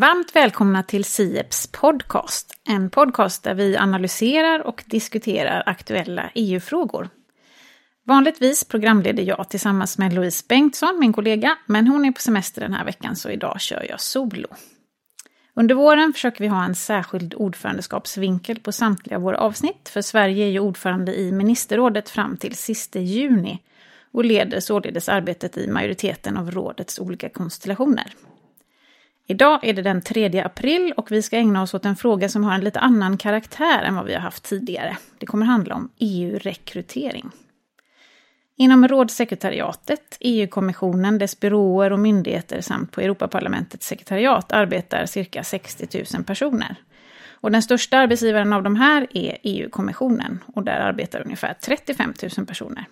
Varmt välkomna till Sieps podcast. En podcast där vi analyserar och diskuterar aktuella EU-frågor. Vanligtvis programleder jag tillsammans med Louise Bengtsson, min kollega, men hon är på semester den här veckan så idag kör jag solo. Under våren försöker vi ha en särskild ordförandeskapsvinkel på samtliga våra avsnitt, för Sverige är ju ordförande i ministerrådet fram till sista juni och leder således arbetet i majoriteten av rådets olika konstellationer. Idag är det den 3 april och vi ska ägna oss åt en fråga som har en lite annan karaktär än vad vi har haft tidigare. Det kommer handla om EU-rekrytering. Inom rådssekretariatet, EU-kommissionen, dess byråer och myndigheter samt på Europaparlamentets sekretariat arbetar cirka 60 000 personer. Och den största arbetsgivaren av de här är EU-kommissionen och där arbetar ungefär 35 000 personer.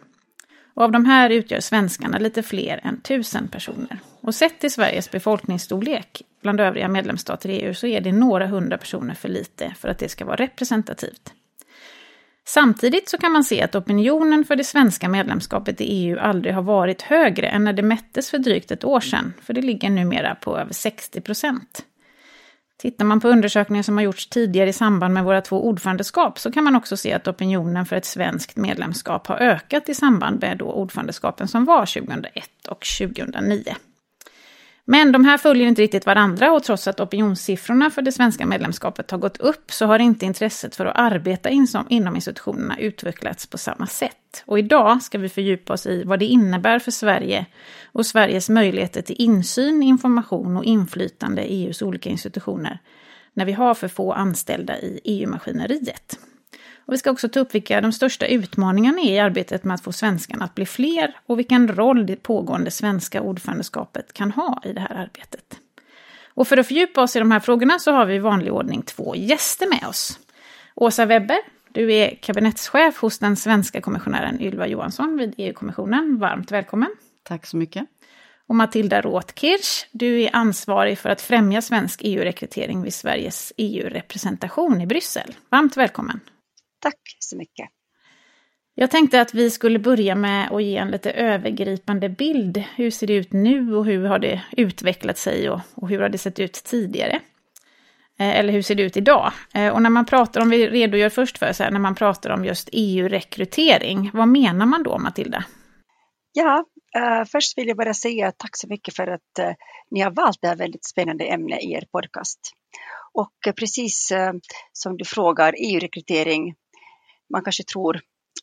Och av de här utgör svenskarna lite fler än 1000 personer. Och sett till Sveriges befolkningsstorlek bland övriga medlemsstater i EU så är det några hundra personer för lite för att det ska vara representativt. Samtidigt så kan man se att opinionen för det svenska medlemskapet i EU aldrig har varit högre än när det mättes för drygt ett år sedan, för det ligger numera på över 60 procent. Tittar man på undersökningar som har gjorts tidigare i samband med våra två ordförandeskap så kan man också se att opinionen för ett svenskt medlemskap har ökat i samband med då ordförandeskapen som var 2001 och 2009. Men de här följer inte riktigt varandra och trots att opinionssiffrorna för det svenska medlemskapet har gått upp så har inte intresset för att arbeta inom institutionerna utvecklats på samma sätt. Och idag ska vi fördjupa oss i vad det innebär för Sverige och Sveriges möjligheter till insyn, information och inflytande i EUs olika institutioner när vi har för få anställda i EU-maskineriet. Och vi ska också ta upp vilka de största utmaningarna är i arbetet med att få svenskarna att bli fler och vilken roll det pågående svenska ordförandeskapet kan ha i det här arbetet. Och för att fördjupa oss i de här frågorna så har vi i vanlig ordning två gäster med oss. Åsa Webber, du är kabinettschef hos den svenska kommissionären Ylva Johansson vid EU-kommissionen. Varmt välkommen! Tack så mycket! Och Matilda Rothkirch, du är ansvarig för att främja svensk EU-rekrytering vid Sveriges EU-representation i Bryssel. Varmt välkommen! Tack så mycket. Jag tänkte att vi skulle börja med att ge en lite övergripande bild. Hur ser det ut nu och hur har det utvecklat sig och, och hur har det sett ut tidigare? Eh, eller hur ser det ut idag? Eh, och när man pratar om, vi redogör först för, så här, när man pratar om just EU-rekrytering, vad menar man då Matilda? Ja, uh, först vill jag bara säga tack så mycket för att uh, ni har valt det här väldigt spännande ämne i er podcast. Och uh, precis som du frågar, EU-rekrytering man kanske tror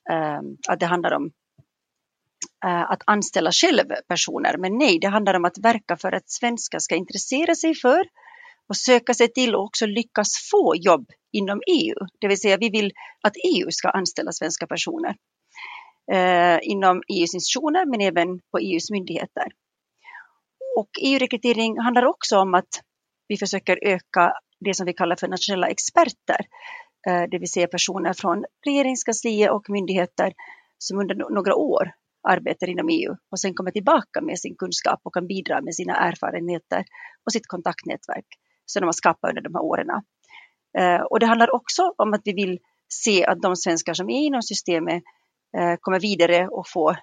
eh, att det handlar om eh, att anställa själv personer, men nej, det handlar om att verka för att svenskar ska intressera sig för och söka sig till och också lyckas få jobb inom EU. Det vill säga vi vill att EU ska anställa svenska personer eh, inom EUs institutioner men även på EUs myndigheter. Och EU-rekrytering handlar också om att vi försöker öka det som vi kallar för nationella experter. Eh, det vill säga personer från regeringskansliet och myndigheter som under några år arbetar inom EU och sen kommer tillbaka med sin kunskap och kan bidra med sina erfarenheter och sitt kontaktnätverk som de har skapat under de här åren. Eh, och det handlar också om att vi vill se att de svenskar som är inom systemet eh, kommer vidare och får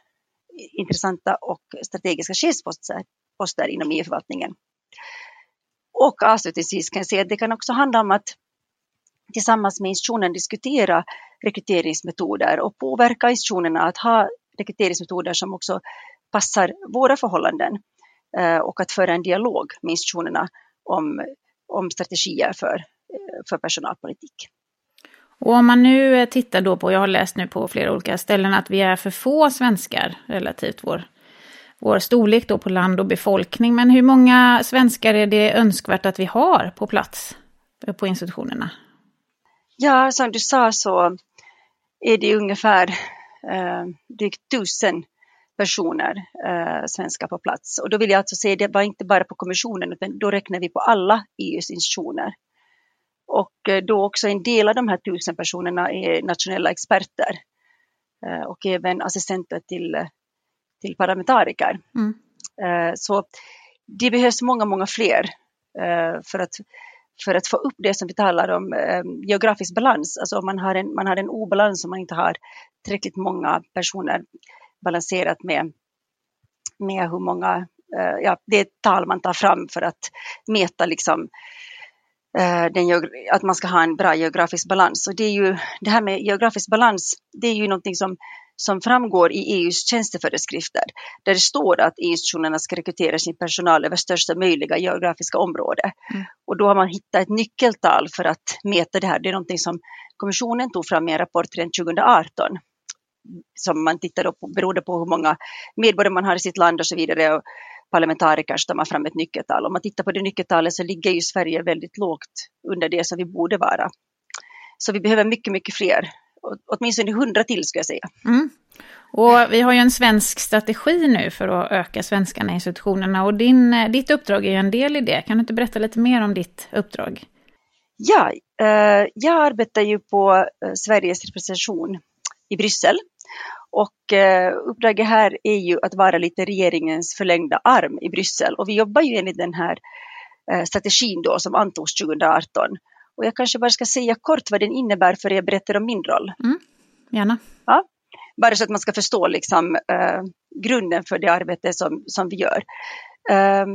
intressanta och strategiska chefsposter inom EU-förvaltningen. Och avslutningsvis kan jag säga att det kan också handla om att tillsammans med institutionen diskutera rekryteringsmetoder och påverka institutionerna att ha rekryteringsmetoder som också passar våra förhållanden eh, och att föra en dialog med institutionerna om, om strategier för, eh, för personalpolitik. Och om man nu eh, tittar då på, jag har läst nu på flera olika ställen att vi är för få svenskar relativt vår, vår storlek då på land och befolkning. Men hur många svenskar är det önskvärt att vi har på plats på institutionerna? Ja, som du sa så är det ungefär eh, drygt tusen personer eh, svenskar på plats. Och då vill jag alltså säga det var inte bara på kommissionen utan då räknar vi på alla EUs institutioner. Och eh, då också en del av de här tusen personerna är nationella experter eh, och även assistenter till, till parlamentariker. Mm. Eh, så det behövs många, många fler eh, för att för att få upp det som vi talar om, eh, geografisk balans. Alltså om man har, en, man har en obalans och man inte har tillräckligt många personer balanserat med, med hur många eh, ja, det är ett tal man tar fram för att mäta liksom, eh, den, att man ska ha en bra geografisk balans. Och det, är ju, det här med geografisk balans, det är ju någonting som som framgår i EUs tjänsteföreskrifter, där det står att EU-institutionerna ska rekrytera sin personal över största möjliga geografiska område. Mm. Och då har man hittat ett nyckeltal för att mäta det här. Det är någonting som kommissionen tog fram i en rapport redan 2018 som man tittar på beroende på hur många medborgare man har i sitt land och så vidare. Och parlamentariker så tar man fram ett nyckeltal. Om man tittar på det nyckeltalet så ligger ju Sverige väldigt lågt under det som vi borde vara. Så vi behöver mycket, mycket fler åtminstone hundra till skulle jag säga. Mm. Och vi har ju en svensk strategi nu för att öka svenskarna i institutionerna och din, eh, ditt uppdrag är ju en del i det. Kan du inte berätta lite mer om ditt uppdrag? Ja, eh, jag arbetar ju på eh, Sveriges representation i Bryssel och eh, uppdraget här är ju att vara lite regeringens förlängda arm i Bryssel och vi jobbar ju enligt den här eh, strategin då som antogs 2018 och jag kanske bara ska säga kort vad den innebär för er berättar om min roll. Mm, gärna. Ja, bara så att man ska förstå liksom, eh, grunden för det arbete som, som vi gör. Eh,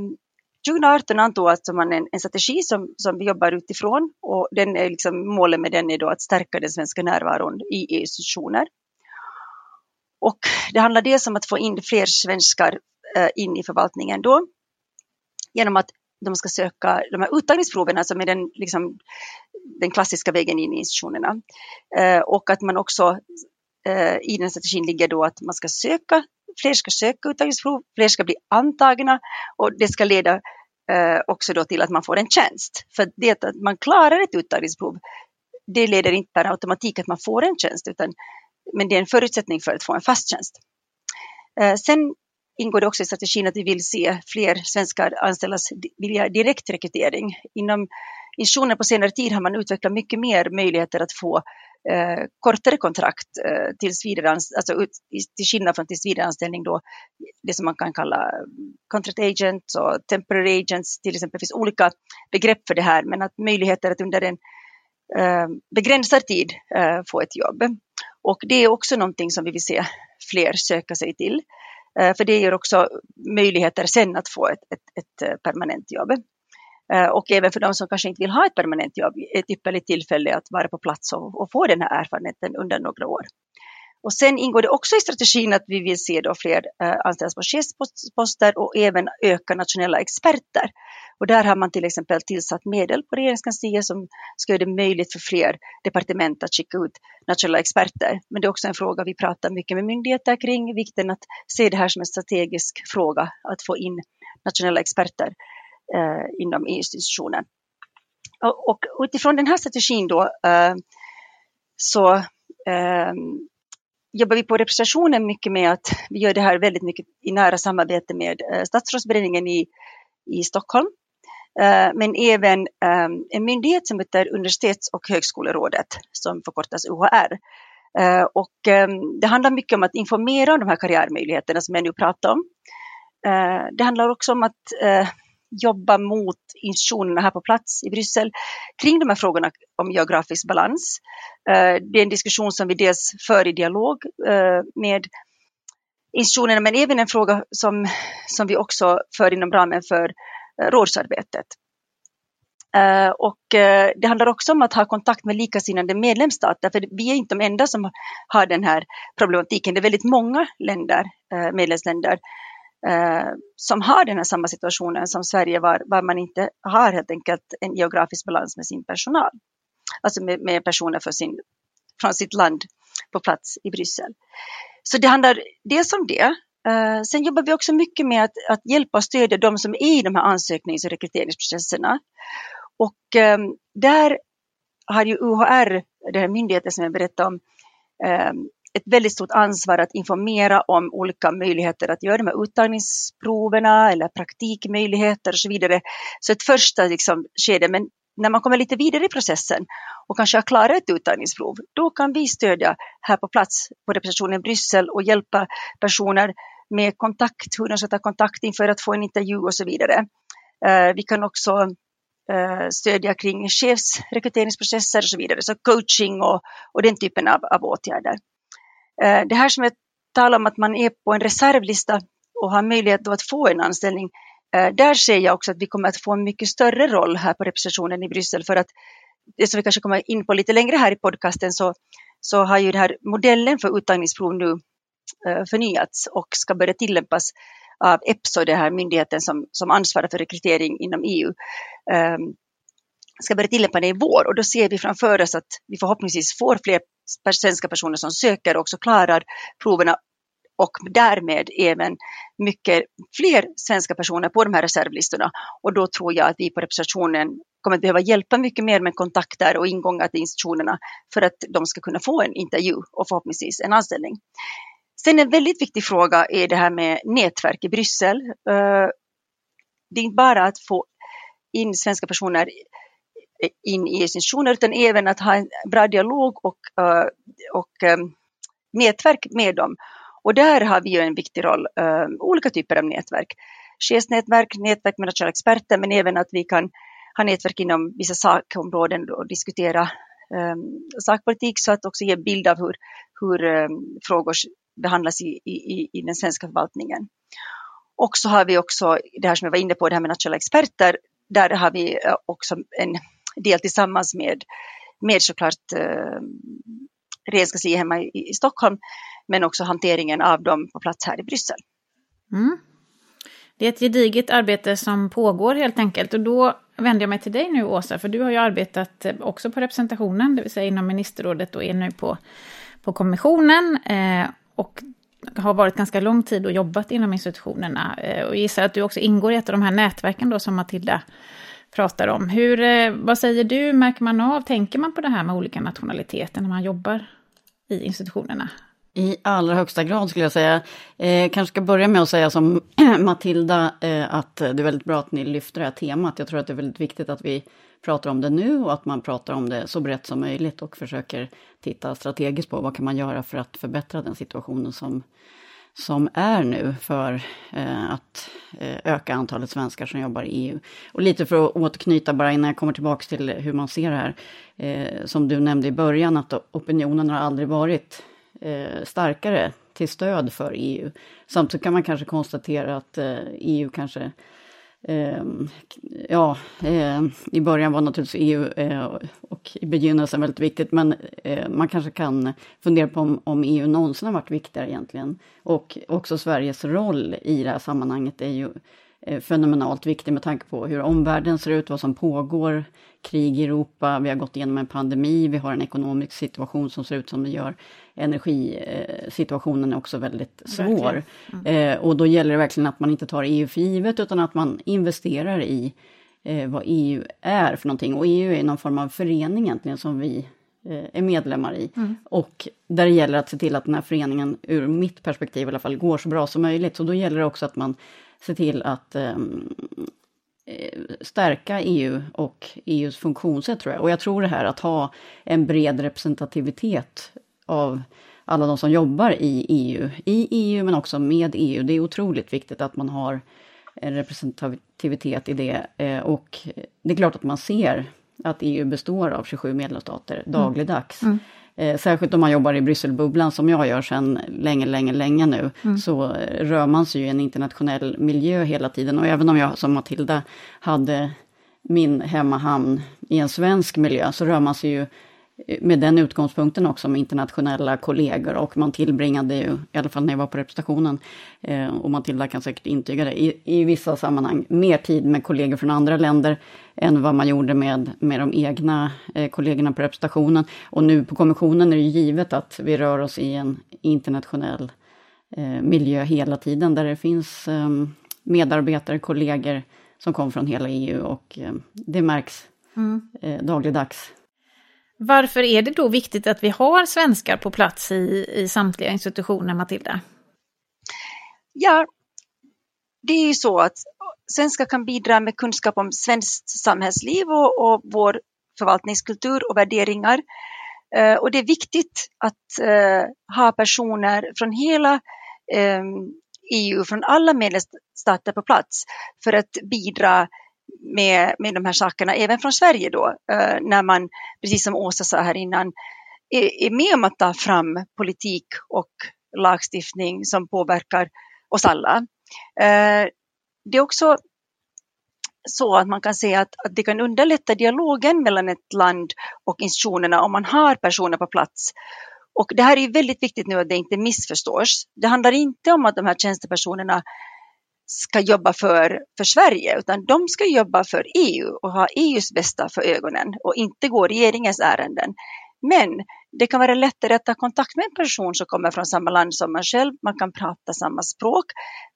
2018 antog alltså man en, en strategi som, som vi jobbar utifrån och den är liksom, målet med den är då att stärka den svenska närvaron i EU-institutioner. Och det handlar dels om att få in fler svenskar eh, in i förvaltningen då genom att de ska söka de här uttagningsproverna som är den, liksom, den klassiska vägen in i institutionerna. Eh, och att man också eh, i den strategin ligger då att man ska söka, fler ska söka uttagningsprov, fler ska bli antagna och det ska leda eh, också då till att man får en tjänst. För det att man klarar ett uttagningsprov, det leder inte per automatik att man får en tjänst, utan, men det är en förutsättning för att få en fast tjänst. Eh, sen ingår det också i strategin att vi vill se fler svenskar anställas via direktrekrytering. Inom institutionen på senare tid har man utvecklat mycket mer möjligheter att få eh, kortare kontrakt eh, tills vidare, alltså ut, till skillnad från tillsvidareanställning då, det som man kan kalla mm, contract agents och temporary agents till exempel. Det finns olika begrepp för det här, men att möjligheter att under en eh, begränsad tid eh, få ett jobb. Och det är också någonting som vi vill se fler söka sig till. Eh, för det ger också möjligheter sen att få ett, ett, ett eh, permanent jobb. Eh, och även för de som kanske inte vill ha ett permanent jobb, ett ypperligt tillfälle att vara på plats och, och få den här erfarenheten under några år. Och sen ingår det också i strategin att vi vill se då fler eh, på chefsposter och även öka nationella experter. Och där har man till exempel tillsatt medel på regeringskansliet som ska göra det möjligt för fler departement att skicka ut nationella experter. Men det är också en fråga vi pratar mycket med myndigheter kring, vikten att se det här som en strategisk fråga, att få in nationella experter eh, inom EU-institutionen. Och, och, utifrån den här strategin då eh, så eh, jobbar vi på representationen mycket med att vi gör det här väldigt mycket i nära samarbete med eh, statsrådsberedningen i, i Stockholm. Eh, men även ehm, en myndighet som heter Universitets och högskolerådet som förkortas UHR. Eh, och ehm, det handlar mycket om att informera om de här karriärmöjligheterna som jag nu pratar om. Det handlar också om att jobba mot institutionerna här på plats i Bryssel kring de här frågorna om geografisk balans. Eh, det är en diskussion som vi dels för i dialog eh, med institutionerna men även en fråga som, som vi också för inom ramen för eh, rådsarbetet. Och det handlar också om att ha kontakt med likasinnade medlemsstater, för vi är inte de enda som har den här problematiken. Det är väldigt många länder, medlemsländer eh, som har den här samma situationen som Sverige var, var man inte har helt enkelt en geografisk balans med sin personal. Alltså med, med personer för sin, från sitt land på plats i Bryssel. Så det handlar dels om det. Eh, sen jobbar vi också mycket med att, att hjälpa och stödja de som är i de här ansöknings och rekryteringsprocesserna. Och eh, där har ju UHR, den här myndigheten som jag berättade om, ehm, ett väldigt stort ansvar att informera om olika möjligheter att göra de här uttagningsproverna eller praktikmöjligheter och så vidare. Så ett första liksom, skede, men när man kommer lite vidare i processen och kanske har klarat ett uttagningsprov, då kan vi stödja här på plats på representationen i Bryssel och hjälpa personer med kontakt, hur de ska ta kontakt inför att få en intervju och så vidare. Eh, vi kan också eh, stödja kring chefsrekryteringsprocesser och så vidare, så coaching och, och den typen av, av åtgärder. Eh, det här som jag talar om att man är på en reservlista och har möjlighet att få en anställning, eh, där ser jag också att vi kommer att få en mycket större roll här på representationen i Bryssel för att det som vi kanske kommer in på lite längre här i podcasten så, så har ju den här modellen för uttagningsprov nu eh, förnyats och ska börja tillämpas av EPSO, den här myndigheten som, som ansvarar för rekrytering inom EU. Um, ska börja tillämpa det i vår och då ser vi framför oss att vi förhoppningsvis får fler svenska personer som söker och också klarar proverna och därmed även mycket fler svenska personer på de här reservlistorna. Och då tror jag att vi på representationen kommer att behöva hjälpa mycket mer med kontakter och ingångar till institutionerna för att de ska kunna få en intervju och förhoppningsvis en anställning. Sen en väldigt viktig fråga är det här med nätverk i Bryssel. Eh, det är inte bara att få in svenska personer in i institutioner utan även att ha en bra dialog och, eh, och eh, nätverk med dem. Och där har vi ju en viktig roll, eh, olika typer av nätverk. Chefsnätverk, nätverk med nationella experter men även att vi kan ha nätverk inom vissa sakområden och diskutera sakpolitik så att också ge en bild av hur, hur frågor behandlas i, i, i den svenska förvaltningen. Och så har vi också det här som jag var inne på, det här med nationella experter. Där har vi också en del tillsammans med, med såklart eh, regeringskansliet hemma i, i, Stockholm, men också hanteringen av dem på plats här i Bryssel. Mm. Det är ett gediget arbete som pågår helt enkelt. Och då vänder jag mig till dig nu Åsa, för du har ju arbetat eh, också på representationen, det vill säga inom ministerrådet och är nu på, på kommissionen. Eh, och har varit ganska lång tid och jobbat inom institutionerna. Eh, och gissar att du också ingår i ett av de här nätverken då som Matilda pratar om. Hur, eh, vad säger du, märker man av, tänker man på det här med olika nationaliteter när man jobbar i institutionerna? I allra högsta grad skulle jag säga. Eh, kanske ska börja med att säga som Matilda, eh, att det är väldigt bra att ni lyfter det här temat. Jag tror att det är väldigt viktigt att vi pratar om det nu och att man pratar om det så brett som möjligt och försöker titta strategiskt på vad kan man göra för att förbättra den situationen som, som är nu för eh, att eh, öka antalet svenskar som jobbar i EU. Och lite för att återknyta bara innan jag kommer tillbaka till hur man ser det här. Eh, som du nämnde i början att opinionen har aldrig varit eh, starkare till stöd för EU. Samtidigt kan man kanske konstatera att eh, EU kanske Eh, ja, eh, i början var naturligtvis EU eh, och i begynnelsen väldigt viktigt, men eh, man kanske kan fundera på om, om, EU någonsin har varit viktigare egentligen. Och också Sveriges roll i det här sammanhanget är ju fenomenalt viktig med tanke på hur omvärlden ser ut, vad som pågår, krig i Europa, vi har gått igenom en pandemi, vi har en ekonomisk situation som ser ut som det gör energisituationen är också väldigt svår. Mm. Eh, och då gäller det verkligen att man inte tar EU för givet utan att man investerar i eh, vad EU är för någonting. Och EU är någon form av förening egentligen som vi eh, är medlemmar i. Mm. Och där det gäller att se till att den här föreningen, ur mitt perspektiv i alla fall, går så bra som möjligt. Så då gäller det också att man ser till att ehm, eh, stärka EU och EUs funktionssätt tror jag. Och jag tror det här att ha en bred representativitet av alla de som jobbar i EU, i EU men också med EU. Det är otroligt viktigt att man har en representativitet i det. Eh, och det är klart att man ser att EU består av 27 medlemsstater mm. dagligdags. Mm. Mm. Särskilt om man jobbar i Brysselbubblan som jag gör sedan länge, länge, länge nu, mm. så rör man sig i en internationell miljö hela tiden. Och även om jag som Matilda hade min hemmahamn i en svensk miljö, så rör man sig ju med den utgångspunkten också med internationella kollegor och man tillbringade ju, i alla fall när jag var på representationen, eh, och Matilda kan säkert intyga det, i, i vissa sammanhang mer tid med kollegor från andra länder än vad man gjorde med, med de egna eh, kollegorna på representationen. Och nu på kommissionen är det givet att vi rör oss i en internationell eh, miljö hela tiden där det finns eh, medarbetare, kollegor som kommer från hela EU och eh, det märks mm. Eh, dagligdags. Varför är det då viktigt att vi har svenskar på plats i, i samtliga institutioner, Matilda? Ja, det är ju så att svenskar kan bidra med kunskap om svenskt samhällsliv och, och vår förvaltningskultur och värderingar. Eh, och det är viktigt att eh, ha personer från hela eh, EU, från alla medlemsstater på plats för att bidra med, med de här sakerna, även från Sverige då, eh, när man, precis som Åsa sa här innan, är, är med om att ta fram politik och lagstiftning som påverkar oss alla. Eh, det är också så att man kan säga att, att det kan underlätta dialogen mellan ett land och institutionerna om man har personer på plats. Och det här är väldigt viktigt nu att det inte missförstås. Det handlar inte om att de här tjänstepersonerna ska jobba för, för Sverige, utan de ska jobba för EU och ha EUs bästa för ögonen och inte gå regeringens ärenden. Men det kan vara lättare att ta kontakt med en person som kommer från samma land som man själv. Man kan prata samma språk,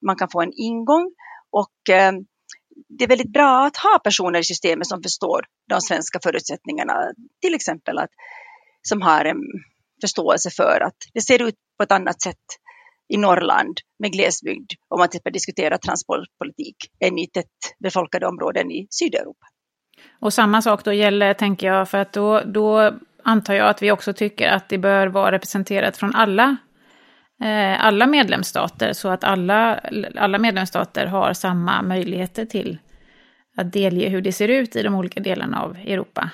man kan få en ingång och eh, det är väldigt bra att ha personer i systemet som förstår de svenska förutsättningarna. Till exempel att, som har en förståelse för att det ser ut på ett annat sätt i Norrland med glesbygd om man till exempel diskuterar transportpolitik än i tätt befolkade områden i Sydeuropa. Och samma sak då gäller, tänker jag, för att då, då antar jag att vi också tycker att det bör vara representerat från alla, eh, alla medlemsstater, så att alla, alla medlemsstater har samma möjligheter till att delge hur det ser ut i de olika delarna av Europa.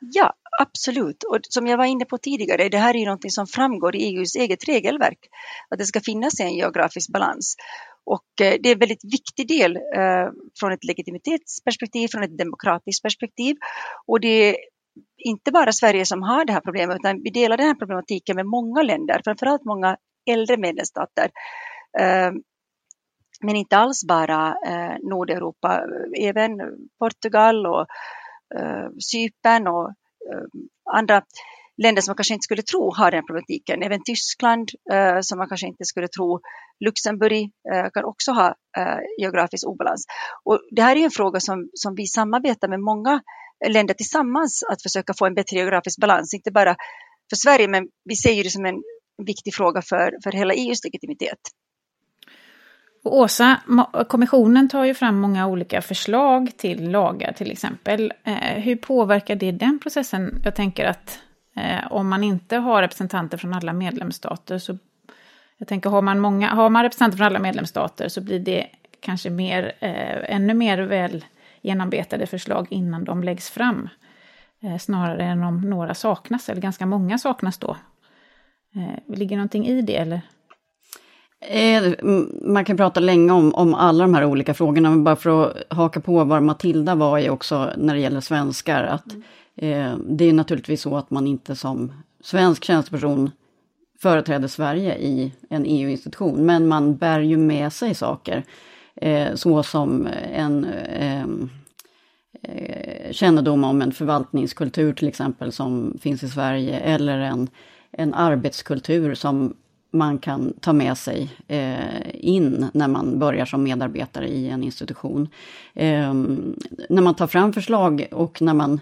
Ja, absolut. Och som jag var inne på tidigare, det här är ju någonting som framgår i EUs eget regelverk, att det ska finnas en geografisk balans. Och eh, det är en väldigt viktig del eh, från ett legitimitetsperspektiv, från ett demokratiskt perspektiv. Och det är inte bara Sverige som har det här problemet, utan vi delar den här problematiken med många länder, framförallt många äldre medlemsstater. Eh, men inte alls bara eh, Nordeuropa, eh, även Portugal och Cypern och Eh, andra länder som man kanske inte skulle tro har den problematiken. Även Tyskland eh, som man kanske inte skulle tro. Luxemburg eh, kan också ha eh, geografisk obalans. Och det här är en fråga som, som vi samarbetar med många länder tillsammans att försöka få en bättre geografisk balans. Inte bara för Sverige men vi ser det som en viktig fråga för, för hela EUs legitimitet. Och Åsa, kommissionen tar ju fram många olika förslag till lagar till exempel. Eh, hur påverkar det den processen? Jag tänker att eh, om man inte har representanter från alla medlemsstater så... Jag tänker, har man, många, har man representanter från alla medlemsstater så blir det kanske mer, eh, ännu mer väl genomarbetade förslag innan de läggs fram. Eh, snarare än om några saknas, eller ganska många saknas då. Eh, ligger någonting i det, eller? Eh, man kan prata länge om, om alla de här olika frågorna, men bara för att haka på vad Matilda var i också när det gäller svenskar, att mm Eh, det är naturligtvis så att man inte som svensk tjänsteperson företräder Sverige i en EU-institution, men man bär ju med sig saker. Eh, så som en ehm, eh, kännedom om en förvaltningskultur till exempel som finns i Sverige, eller en, en arbetskultur som man kan ta med sig eh, in när man börjar som medarbetare i en institution. Eh, när man tar fram förslag och när man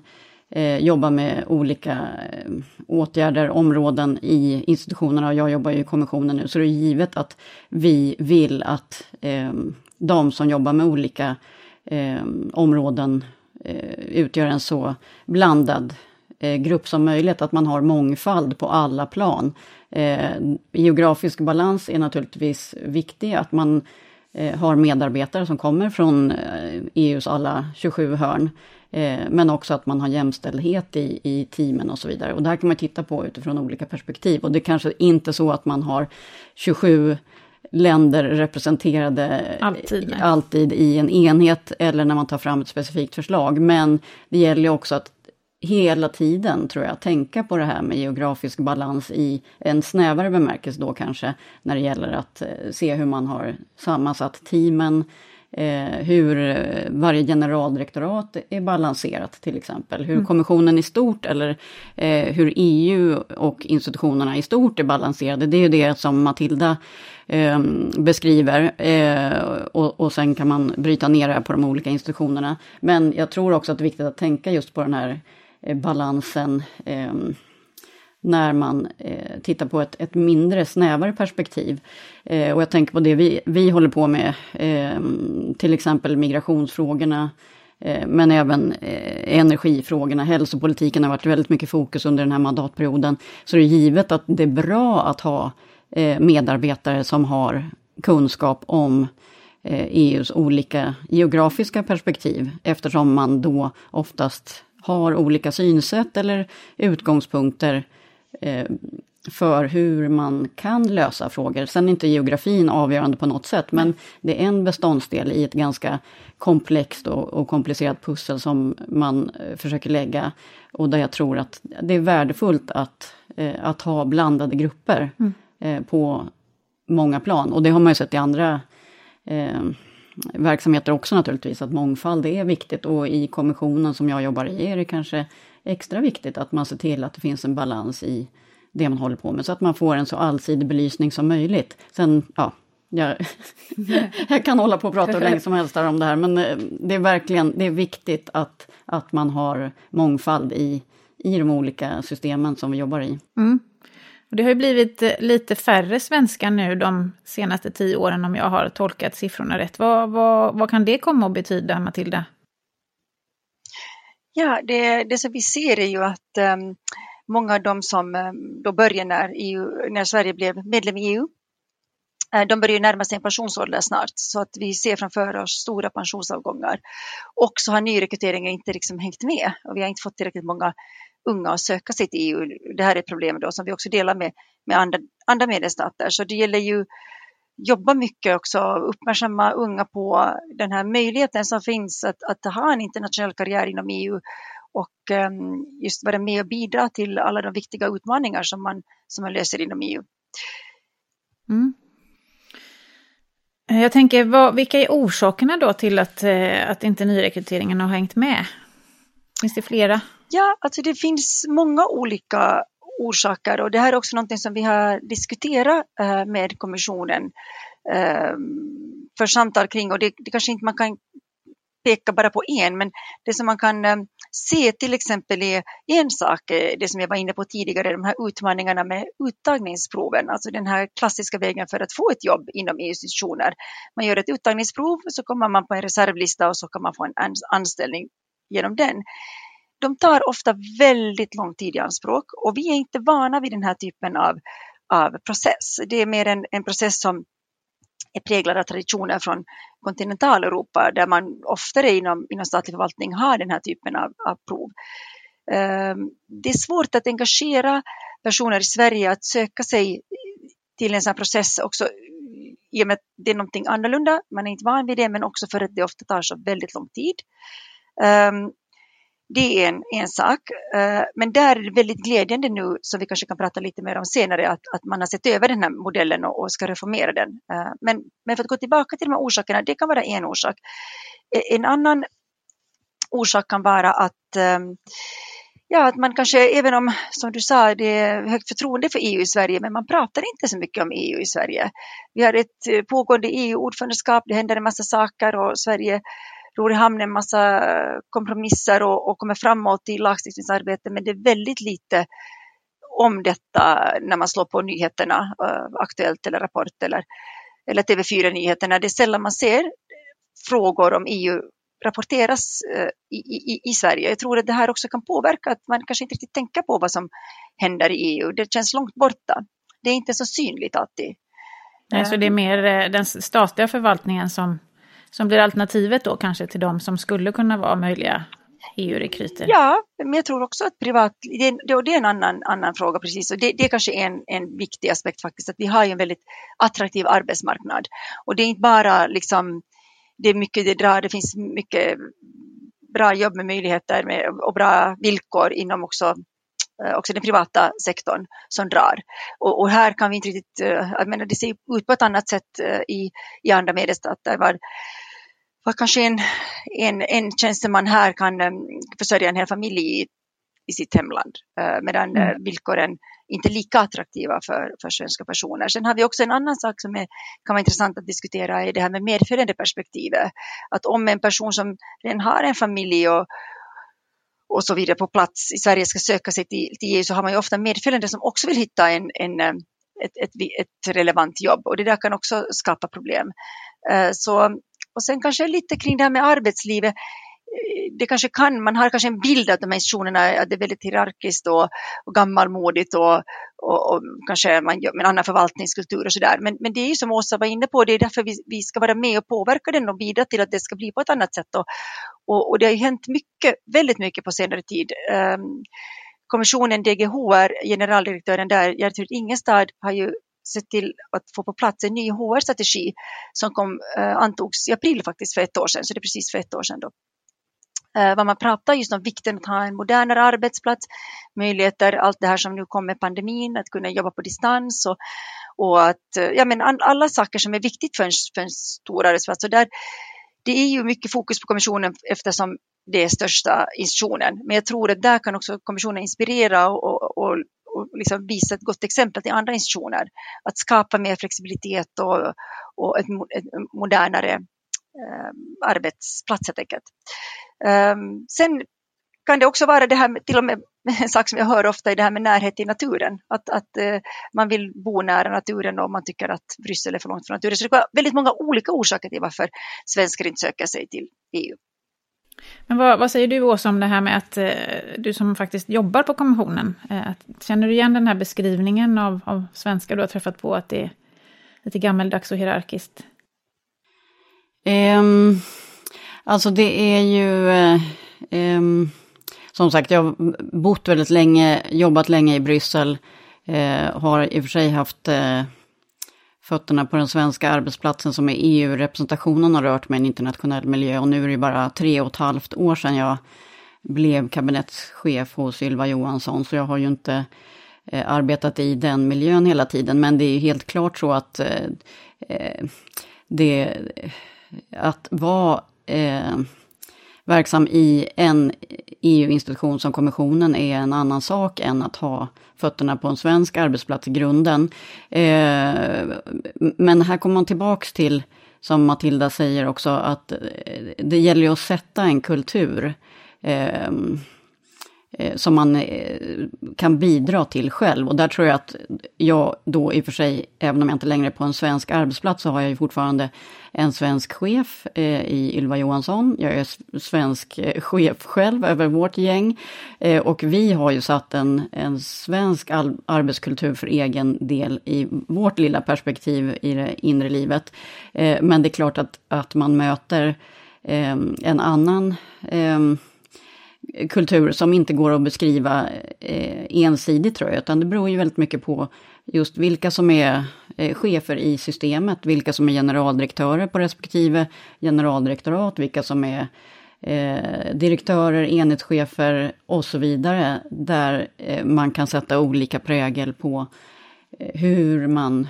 eh, jobbar med olika eh, åtgärder, områden i institutionerna och jag jobbar ju i kommissionen nu, så det är givet att vi vill att eh, de som jobbar med olika eh, områden eh, utgör en så blandad eh, grupp som möjligt, att man har mångfald på alla plan. Eh, geografisk balans är naturligtvis viktig, att man eh, har medarbetare som kommer från EUs e alla 27 hörn. Eh, men också att man har jämställdhet i, i teamen och så vidare. Och det här kan man titta på utifrån olika perspektiv. Och det är kanske inte så att man har 27 länder representerade alltid, alltid i en enhet eller när man tar fram ett specifikt förslag. Men det gäller också att hela tiden, tror jag, tänka på det här med geografisk balans i en snävare bemärkelse då kanske, när det gäller att eh, se hur man har sammansatt teamen, eh, hur eh, varje generaldirektorat är balanserat till exempel. Hur mm. kommissionen i stort eller eh, hur EU och institutionerna i stort är balanserade. Det är ju det som Matilda eh, beskriver. Och, och sen kan man bryta ner det på de olika institutionerna. Men jag tror också att det är viktigt att tänka just på den här Eh, balansen ehm, när man eh, tittar på ett, ett, mindre, snävare perspektiv. Eh, och jag tänker på det vi, vi håller på med, eh, till exempel migrationsfrågorna, eh, men även eh, energifrågorna, hälsopolitiken har varit väldigt mycket fokus under den här mandatperioden. Så det är givet att det är bra att ha eh, medarbetare som har kunskap om eh, e EUs olika geografiska perspektiv, eftersom man då oftast har olika synsätt eller utgångspunkter eh, för hur man kan lösa frågor. Sen är inte geografin avgörande på något sätt, men det är en beståndsdel i ett ganska komplext och, och komplicerat pussel som man eh, försöker lägga. Och där jag tror att det är värdefullt att, eh, att ha blandade grupper mm. eh, på många plan. Och det har man ju sett i andra eh, verksamheter också naturligtvis, att mångfald är viktigt. Och i kommissionen som jag jobbar i är det kanske extra viktigt att man ser till att det finns en balans i det man håller på med, så att man får en så allsidig belysning som möjligt. Sen, ja, jag, jag kan hålla på och prata hur länge som helst om det här, men eh, det är verkligen det är viktigt att, att man har mångfald i, i de olika systemen som vi jobbar i. Mm. Det har ju blivit eh, lite färre svenskar nu de senaste tio åren om jag har tolkat siffrorna rätt. Vad, vad, vad kan det komma att betyda, Matilda? Ja, det, det som vi ser är ju att um, många av de som um, då började när, EU, när Sverige blev medlem i EU, uh, eh, de börjar närma sig en pensionsålder snart, så att vi ser framför oss stora pensionsavgångar. Och så har nyrekryteringen inte liksom hängt med och vi har inte fått tillräckligt många unga att söka sig till EU. Det här är ett problem då som vi också delar med, med andra, andra medlemsstater. Så det gäller ju jobba mycket också, uppmärksamma unga på den här möjligheten som finns att, att ha en internationell karriär inom EU och um, just vara med och bidra till alla de viktiga utmaningar som man, som man löser inom EU. Mm. Jag tänker, vad, vilka är orsakerna då till att, eh, att inte nyrekryteringen har hängt med? Finns det flera? Ja, alltså det finns många olika orsaker och det här är också någonting som vi har diskuterat eh, med kommissionen ehm, för samtal kring och det, det kanske inte man kan peka bara på en, men det som man kan ehm, se till exempel är en sak, eh, det som jag var inne på tidigare, de här utmaningarna med uttagningsproven, alltså den här klassiska vägen för att få ett jobb inom EU-institutioner. Man gör ett uttagningsprov, så kommer man på en reservlista och så kan man få en anställning genom den de tar ofta väldigt lång tid i anspråk och vi är inte vana vid den här typen av, av process. Det är mer en, en process som är präglad av traditioner från kontinentaleuropa där man oftare inom, inom statlig förvaltning har den här typen av, av prov. Um, det är svårt att engagera personer i Sverige att söka sig till en sån process också i och med att det är någonting annorlunda, man är inte van vid det, men också för att det ofta tar så väldigt lång tid. Um, det är en, en sak. Eh, men där är det väldigt glädjande nu, som vi kanske kan prata lite mer om senare, att, att man har sett över den här modellen och, och ska reformera den. Eh, men, men för att gå tillbaka till de här orsakerna, det kan vara en orsak. Eh, en annan orsak kan vara att ehm, Ja, att man kanske, även om, som du sa, det är högt förtroende för EU i Sverige, men man pratar inte så mycket om EU i Sverige. Vi har ett pågående EU-ordförandeskap, det händer en massa saker och Sverige ror i hamn en massa kompromisser och, och kommer framåt i lagstiftningsarbete, men det är väldigt lite om detta när man slår på nyheterna, uh, Aktuellt eller Rapport eller, eller TV4-nyheterna. Det är sällan man ser frågor om EU rapporteras uh, i, i, i, Sverige. Jag tror att det här också kan påverka att man kanske inte riktigt tänker på vad som händer i EU. Det känns långt borta. Det är inte så synligt alltid. Nej, så det är mer eh, den statliga förvaltningen som som blir alternativet då kanske till de som skulle kunna vara möjliga EU-rekryter? Ja, men jag tror också att privat, det, det, det är en annan, annan fråga precis och det, det är kanske en, en viktig aspekt faktiskt att vi har ju en väldigt attraktiv arbetsmarknad och det är inte bara liksom det är mycket det drar, det finns mycket bra jobb med möjligheter med, och bra villkor inom också också den privata sektorn som drar. Och, och, här kan vi inte riktigt, eh, jag menar det ser ut på ett annat sätt eh, i, i andra medlemsstater. Var, var kanske en, en, en tjänsteman här kan försörja en hel familj i, i sitt hemland, medan mm. villkoren inte är lika attraktiva för, för svenska personer. Sen har vi också en annan sak som är, kan vara intressant att diskutera, är det här med medföljande perspektivet. Att om en person som redan har en familj och, och så vidare på plats i Sverige ska söka sig till, till EU så har man ju ofta medföljande som också vill hitta en, en, eh, ett, ett, ett relevant jobb och det där kan också skapa problem. Eh, så, och sen kanske lite kring det här med arbetslivet det kanske kan, man har kanske en bild av de här institutionerna, att det är väldigt hierarkiskt och, och gammalmodigt och, och, och, kanske man gör med en annan förvaltningskultur och sådär. Men, men det är ju som Åsa var inne på, det är därför vi, vi ska vara med och påverka den och bidra till att det ska bli på ett annat sätt. Och, och, och det har ju hänt mycket, väldigt mycket på senare tid. Um, kommissionen DGHR, generaldirektören där, Gertrud Ingestad, har ju sett till att få på plats en ny HR-strategi som kom, eh, antogs i april faktiskt för ett år sedan, så det är precis för ett år sedan då. Eh, vad man pratar just om vikten att ha en modernare arbetsplats, möjligheter, allt det här som nu kommer med pandemin, att kunna jobba på distans och, och att, eh, ja men alla saker som är viktigt för en, för en stor arbetsplats. Och där, det är ju mycket fokus på kommissionen eftersom det är största institutionen. Men jag tror att där kan också kommissionen inspirera och, och, och liksom visa ett gott exempel till andra institutioner. Att skapa mer flexibilitet och, och ett, ett modernare Ehm, arbetsplats helt enkelt. Ehm, sen kan det också vara det här, med, till och med en sak som jag hör ofta, är det här med närhet till naturen. Att, att eh, man vill bo nära naturen och man tycker att Bryssel är för långt från naturen. Så det är väldigt många olika orsaker till varför svenskar inte söker sig till EU. Men vad, vad, säger du Åsa om det här med att eh, du som faktiskt jobbar på kommissionen, eh, känner du igen den här beskrivningen av, av svenskar du har träffat på, att det är lite gammeldags och hierarkiskt? Um, alltså det är ju, um, som sagt, jag har bott väldigt länge, jobbat länge i Bryssel, uh, har i och för sig haft uh, fötterna på den svenska arbetsplatsen som är EU-representationen har rört med en internationell miljö. Och nu är det bara tre och ett halvt år sedan jag blev kabinettschef hos Ylva Johansson. Så jag har ju inte eh, arbetat i den miljön hela tiden. Men det är ju helt klart så att det, att vara eh, verksam i en EU-institution som kommissionen är en annan sak än att ha fötterna på en svensk arbetsplats i grunden. Eh, men här kommer man tillbaks till, som Matilda säger också, att eh, det gäller ju att sätta en kultur. Eh, Eh, som man eh, kan bidra till själv. Och där tror jag att jag då i och för sig, även om jag inte längre är på en svensk arbetsplats, så har jag ju fortfarande en svensk chef eh, i Ylva Johansson. Jag är svensk chef själv över vårt gäng. och vi har ju satt en, en svensk arbetskultur för egen del i vårt lilla perspektiv i det inre livet. men det är klart att, att man möter en annan kultur som inte går att beskriva eh, ensidigt tror jag, utan det beror ju väldigt mycket på just vilka som är eh, chefer i systemet, vilka som är generaldirektörer på respektive generaldirektorat, vilka som är eh, direktörer, enhetschefer och så vidare, där eh, man kan sätta olika prägel på eh, hur man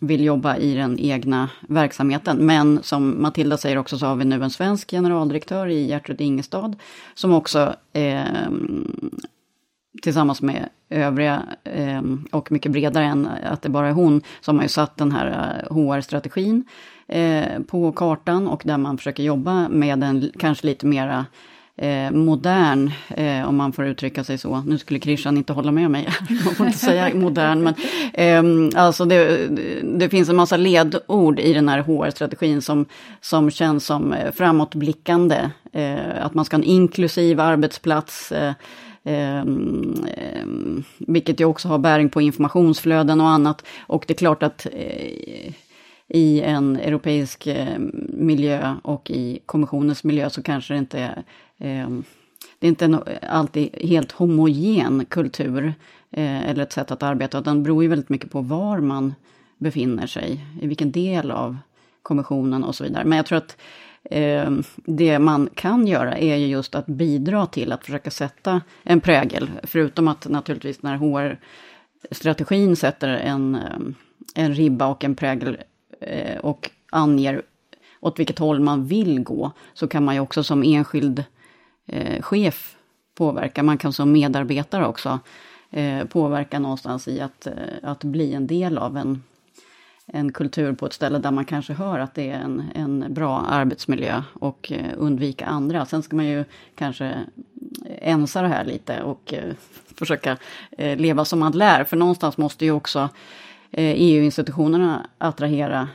vill jobba i den egna verksamheten. Men som Matilda säger också så har vi nu en svensk generaldirektör i Gertrud Ingestad som också eh, tillsammans med övriga eh, och mycket bredare än att det bara är hon som har ju satt den här eh, HR-strategin eh, på kartan och där man försöker jobba med en kanske lite mera eh, modern, eh, om man får uttrycka sig så. Nu skulle Christian inte hålla med mig, man får inte säga modern, men eh, alltså det, det, finns en massa ledord i den här HR-strategin som, som känns som eh, framåtblickande. Eh, att man ska ha en inklusiv arbetsplats, eh, Eh, vilket ju också har bäring på informationsflöden och annat. Och det är klart att eh, i en europeisk eh, miljö och i kommissionens miljö så kanske det inte Ehm, det är inte alltid helt homogen kultur eh, eller ett sätt att arbeta, utan det beror ju väldigt mycket på var man befinner sig, i vilken del av kommissionen och så vidare. Men jag tror att eh, det man kan göra är ju just att bidra till att försöka sätta en prägel, förutom att naturligtvis när HR-strategin sätter en, ehm, en ribba och en prägel eh, och anger åt vilket håll man vill gå, så kan man ju också som enskild eh, chef påverka. Man kan som medarbetare också eh, påverka någonstans i att, eh, att bli en del av en, en kultur på ett ställe där man kanske hör att det är en, en bra arbetsmiljö och eh, undvika andra. Sen ska man ju kanske ensa det här lite och eh, försöka leva som man lär. För någonstans måste ju också EU-institutionerna attrahera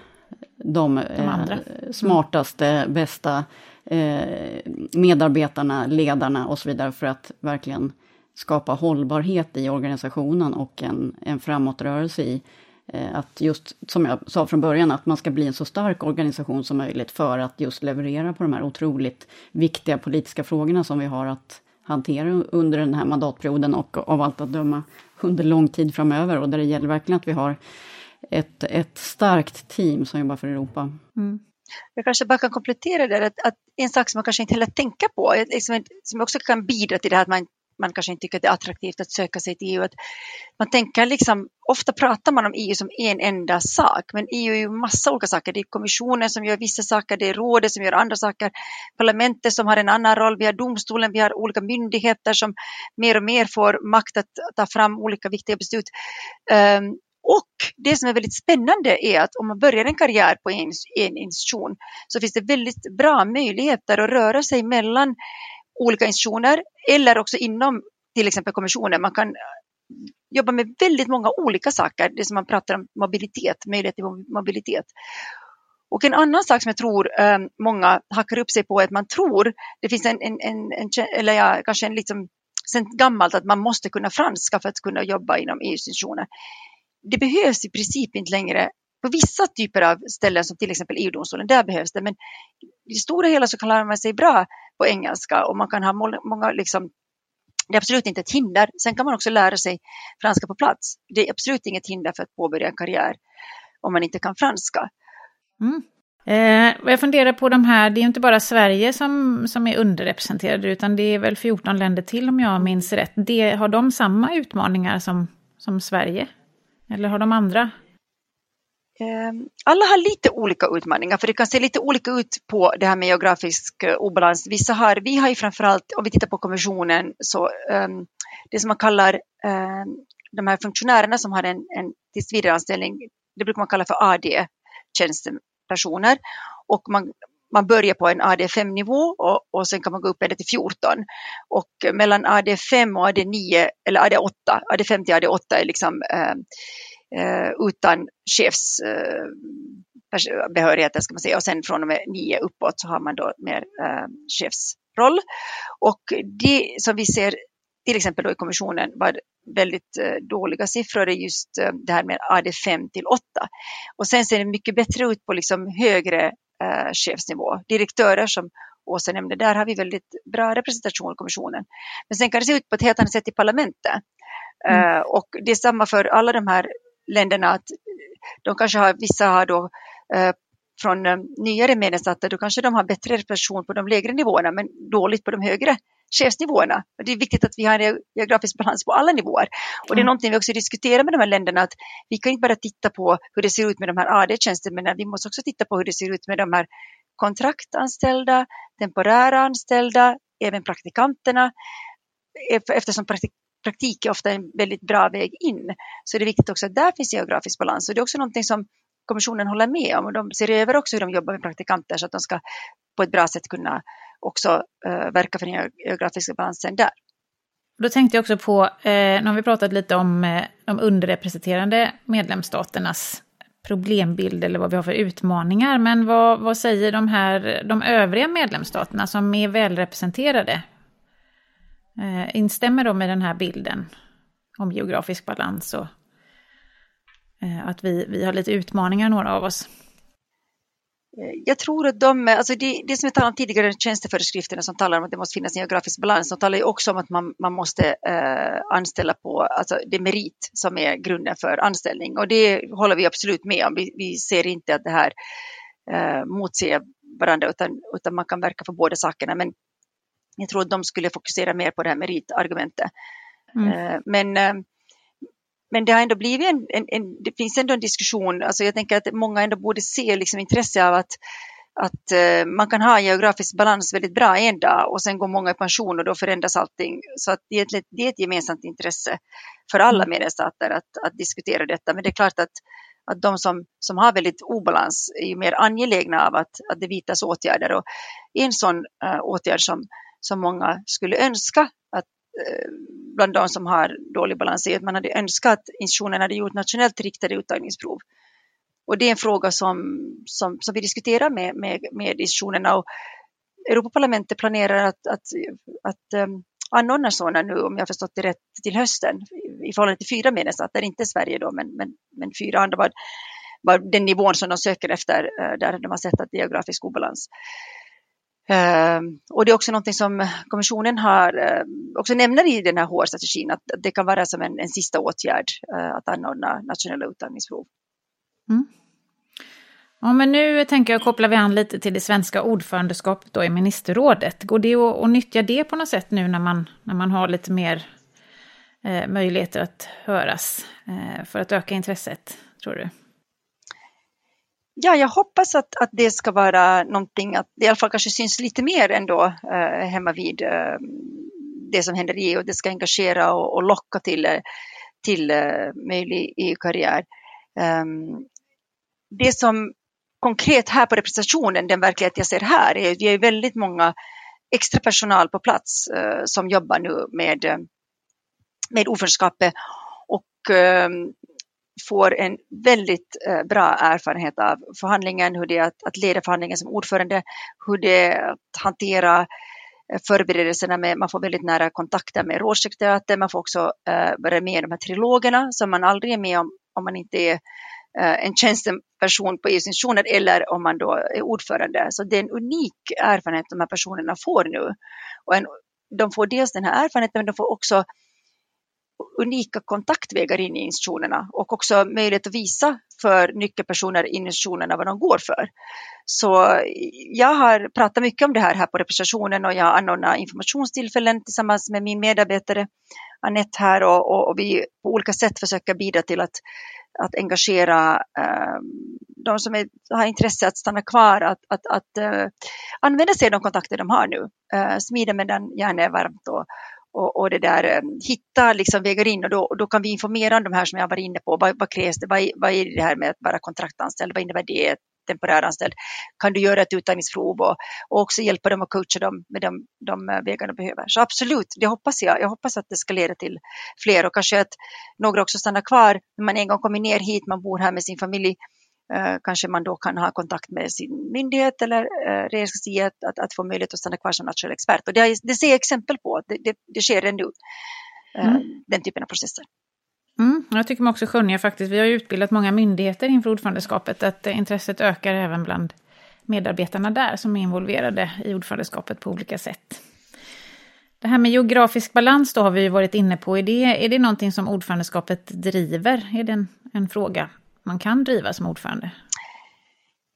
de, de smartaste, bästa Eh, medarbetarna, ledarna och så vidare för att verkligen skapa hållbarhet i organisationen och en, en framåtrörelse i eh, att just, som jag sa från början, att man ska bli en så stark organisation som möjligt för att just leverera på de här otroligt viktiga politiska frågorna som vi har att hantera under den här mandatperioden och av allt att döma under lång tid framöver och där det gäller verkligen att vi har ett, ett starkt team som jobbar för Europa. Mm. Jag kanske bara kan komplettera det, att, att en sak som man kanske inte heller tänker på, liksom, som också kan bidra till det här att man, man kanske inte tycker att det är attraktivt att söka sig till EU. Att man tänker liksom, ofta pratar man om EU som en enda sak, men EU är ju massa olika saker. Det är kommissionen som gör vissa saker, det är rådet som gör andra saker, parlamentet som har en annan roll, vi har domstolen, vi har olika myndigheter som mer och mer får makt att ta fram olika viktiga beslut. Um, och det som är väldigt spännande är att om man börjar en karriär på en, en institution så finns det väldigt bra möjligheter att röra sig mellan olika institutioner eller också inom till exempel kommissionen. Man kan eh, jobba med väldigt många olika saker, det som man pratar om mobilitet, möjlighet till mobilitet. Och en annan sak som jag tror eh, många hackar upp sig på är att man tror, det finns en, en, en, en eller ja, kanske en liksom sen gammalt att man måste kunna franska för att kunna jobba inom EU-institutioner det behövs i princip inte längre på vissa typer av ställen som till exempel EU-domstolen, där behövs det. Men i det stora hela så klarar man sig bra på engelska och man kan ha många, liksom, det är absolut inte ett hinder. Sen kan man också lära sig franska på plats. Det är absolut inget hinder för att påbörja en karriär om man inte kan franska. Mm. Eh, jag funderar på de här, det är inte bara Sverige som, som är underrepresenterade utan det är väl 14 länder till om jag minns rätt. Det, har de samma utmaningar som, som Sverige? Eller har de andra? Ehm, alla har lite olika utmaningar, för det kan se lite olika ut på det här med geografisk eh, obalans. Vissa har, vi har ju framförallt, om vi tittar på kommissionen, så ehm, det som man kallar ehm, de här funktionärerna som har en, en tillsvidareanställning, det brukar man kalla för AD-tjänstepersoner. Och man, man börjar på en AD5-nivå och, och sen kan man gå upp ända till 14. Och mellan AD5 och AD9, eller AD8, AD5 till AD8 är liksom eh, eh utan chefsbehörigheter eh, ska man säga och sen från och med 9 uppåt så har man då mer eh, chefsroll. Och det som vi ser till exempel då i kommissionen var väldigt eh, dåliga siffror är just eh, det här med AD5 till 8. Och sen ser det mycket bättre ut på liksom högre eh, chefsnivå. Direktörer som Åsa nämnde, där har vi väldigt bra representation i kommissionen. Men sen kan det se ut på ett helt annat sätt i parlamentet. Mm. Uh, och det är samma för alla de här länderna att de kanske har, vissa har då uh, från uh, nyare medlemsstater, då kanske de har bättre representation på de lägre nivåerna men dåligt på de högre chefsnivåerna. Det är viktigt att vi har en geografisk balans på alla nivåer. Och det är mm. någonting vi också diskuterar med de här länderna, att vi kan inte bara titta på hur det ser ut med de här AD-tjänstemännen, vi måste också titta på hur det ser ut med de här kontraktanställda, temporära anställda, även praktikanterna. Eftersom praktik praktik är ofta en väldigt bra väg in, så är det viktigt också att där finns geografisk balans. Och det är också någonting som kommissionen håller med om och de ser över också hur de jobbar med praktikanter så att de ska på ett bra sätt kunna också eh, verka för den geografiska balansen där. Då tänkte jag också på, eh, nu har vi pratat lite om eh, de underrepresenterade medlemsstaternas problembild eller vad vi har för utmaningar. Men vad, vad säger de här, de övriga medlemsstaterna som är välrepresenterade? Eh, instämmer de i den här bilden om geografisk balans och eh, att vi, vi har lite utmaningar, några av oss? Eh, jag tror att de, alltså det, det som jag talade om tidigare, tjänsteföreskrifterna som talar om att det måste finnas en geografisk balans, de talar ju också om att man, man måste eh, anställa på, alltså det är merit som är grunden för anställning och det håller vi absolut med om. Vi, vi ser inte att det här eh, motsäger varandra utan, utan man kan verka för båda sakerna. Men jag tror att de skulle fokusera mer på det här meritargumentet. Mm. Eh, men eh, men det har ändå blivit en, en, en, det finns ändå en diskussion, alltså jag tänker att många ändå borde se liksom intresse av att, att uh, man kan ha geografisk balans väldigt bra en dag och sen går många i pension och då förändras allting. Så att det, är ett, det är ett gemensamt intresse för alla mm. medlemsstater att, att diskutera detta. Men det är klart att, att de som, som har väldigt obalans är mer angelägna av att, att det vidtas åtgärder. Och en sån uh, åtgärd som, som många skulle önska att Eh, bland de som har dålig balans är att man hade önskat att institutionen hade gjort nationellt riktade uttagningsprov. Och det är en fråga som, som, som vi diskuterar med, med, med institutionerna och Europaparlamentet planerar att, att, att um, anordna sådana nu, om jag förstått det rätt, till hösten i förhållande till fyra medlemsstater, inte Sverige då, men, men, men fyra andra var, var den nivån som de söker efter, eh, där de har sett att det är geografisk obalans. Ehm, och det är också någonting som kommissionen har eh, också nämner i den här HR-strategin att det kan vara som en, en sista åtgärd eh, att anordna nationella utandningsprov. Mm. Ja, men nu tänker jag koppla vi an lite till det svenska ordförandeskapet då i ministerrådet. Går det att, att nyttja det på något sätt nu när man, när man har lite mer eh, möjligheter att höras eh, för att öka intresset, tror du? Ja, jag hoppas att, att det ska vara någonting, att det i alla fall kanske syns lite mer ändå eh, hemma vid eh, det som händer i EU. Det ska engagera och, och locka till, eh, till eh, möjlig EU-karriär. Um, det som konkret här på representationen, den verklighet jag ser här, är att vi är väldigt många extra personal på plats eh, som jobbar nu med, eh, med ordförandeskapet och ehm, får en väldigt eh, bra erfarenhet av förhandlingen, hur det är att, att leda förhandlingen som ordförande, hur det är att hantera eh, förberedelserna med, man får väldigt nära kontakter med rådssekretariatet, man får också eh, vara med i de här trilogerna som man aldrig är med om om man inte är Eh, en tjänsteperson på EUs institutioner eller om man då är ordförande. Så det är en unik erfarenhet de här personerna får nu. Och en, de får dels den här erfarenheten men de får också unika kontaktvägar in i institutionerna och också möjlighet att visa för nyckelpersoner i institutionerna vad de går för. Så eh, jag har pratat mycket om det här här på representationen och jag anordnar informationstillfällen tillsammans med min medarbetare Anette här och, och, och vi på olika sätt försöker bidra till att att engagera eh, de som är, har intresse att stanna kvar, att, att, att eh, använda sig av de kontakter de har nu. Eh, smida medan järnet är varmt och, och, och det där, eh, hitta liksom vägar in och då, då kan vi informera om de här som jag var inne på. Vad, vad krävs det? Vad, vad är det här med att vara kontraktanställd? Vad innebär det? temporäranställd, kan du göra ett utandningsprov och, och också hjälpa dem och coacha dem med de, de eh, vägar de behöver. Så absolut, det hoppas jag. Jag hoppas att det ska leda till fler och kanske att några också stannar kvar när man en gång kommer ner hit, man bor här med sin familj, kanske man då kan ha kontakt med sin myndighet eller uh, regeringskansliet att, att få möjlighet att stanna kvar som nationell expert. Och det, det ser jag exempel på, det, det, det sker nu, uh, mm. den typen av processer. Mm, jag tycker man också skönja faktiskt, vi har utbildat många myndigheter inför ordförandeskapet, att intresset ökar även bland medarbetarna där som är involverade i ordförandeskapet på olika sätt. Det här med geografisk balans då har vi ju varit inne på. Är det, är det någonting som ordförandeskapet driver? Är det en, en fråga man kan driva som ordförande?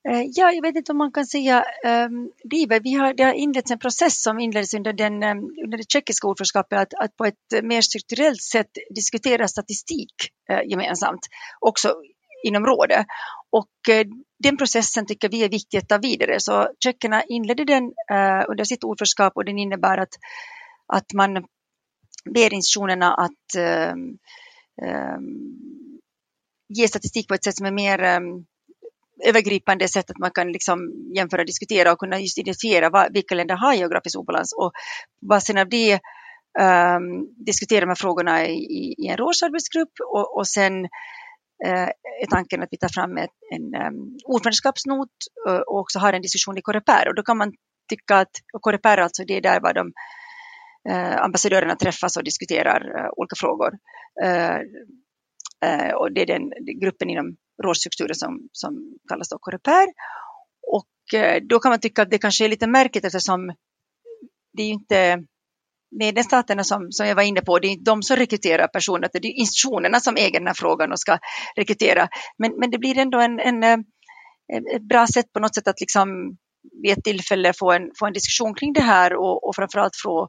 Eh, ja, jag vet inte om man kan säga ehm, um, driver. Vi har, det har inletts en process som inleddes under, den, um, under det tjeckiska ordförandeskapet att, att på ett mer strukturellt sätt diskutera statistik uh, gemensamt, också inom rådet. Och uh, den processen tycker vi är viktig att ta vidare. Så tjeckerna inledde den uh, under sitt ordförandeskap och den innebär att, att man ber institutionerna att um, ge statistik på ett sätt som är mer ehm, övergripande sätt att man kan liksom jämföra, diskutera och kunna just identifiera vad, vilka länder har geografisk obalans och basen av det um, diskutera de här frågorna i, i en rådsarbetsgrupp och, och sen uh, är tanken att vi tar fram ett, en um, ordförandeskapsnot eh, och också har en diskussion i Coreper och då kan man tycka att Coreper alltså det är där var de eh, ambassadörerna träffas och diskuterar eh, olika frågor. Eh, Eh, och det är den gruppen inom rådsstrukturen som, som kallas då Coreper. Och eh, då kan man tycka att det kanske är lite märkligt eftersom det är ju inte medlemsstaterna som, som jag var inne på, det är inte de som rekryterar personer, det är institutionerna som äger den här frågan och ska rekrytera. Men, men det blir ändå en, en, eh, ett bra sätt på något sätt att liksom vid ett tillfälle få en, få en diskussion kring det här och, och framförallt få,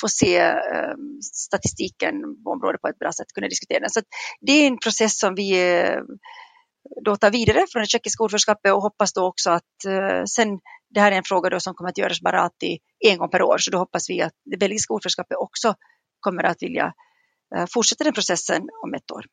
få se eh, statistiken på området på ett bra sätt, kunna diskutera den. Så det är en process som vi eh, då ta vidare från det tjeckiska ordförandeskapet och hoppas då också att eh, sen det här är en fråga då som kommer att göras bara alltid en gång per år, så då hoppas vi att det belgiska ordförandeskapet också kommer att vilja eh, fortsätta den processen om ett år.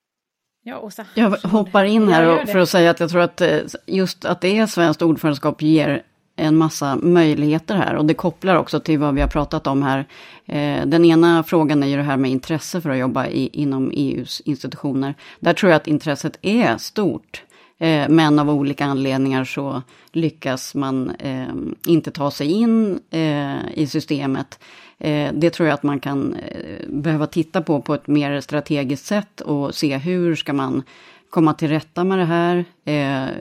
Ja. Jag hoppar in här för att säga att jag tror att just att det är svenskt ordförandeskap ger en massa möjligheter här och det kopplar också till vad vi har pratat om här. Eh, den ena frågan är ju det här med intresse för att jobba i, inom EUs institutioner. Där tror jag att intresset är stort. Eh, men av olika anledningar så lyckas man eh, inte ta sig in eh, i systemet. Eh, det tror jag att man kan eh, behöva titta på på ett mer strategiskt sätt och se hur ska man komma till rätta med det här? Eh,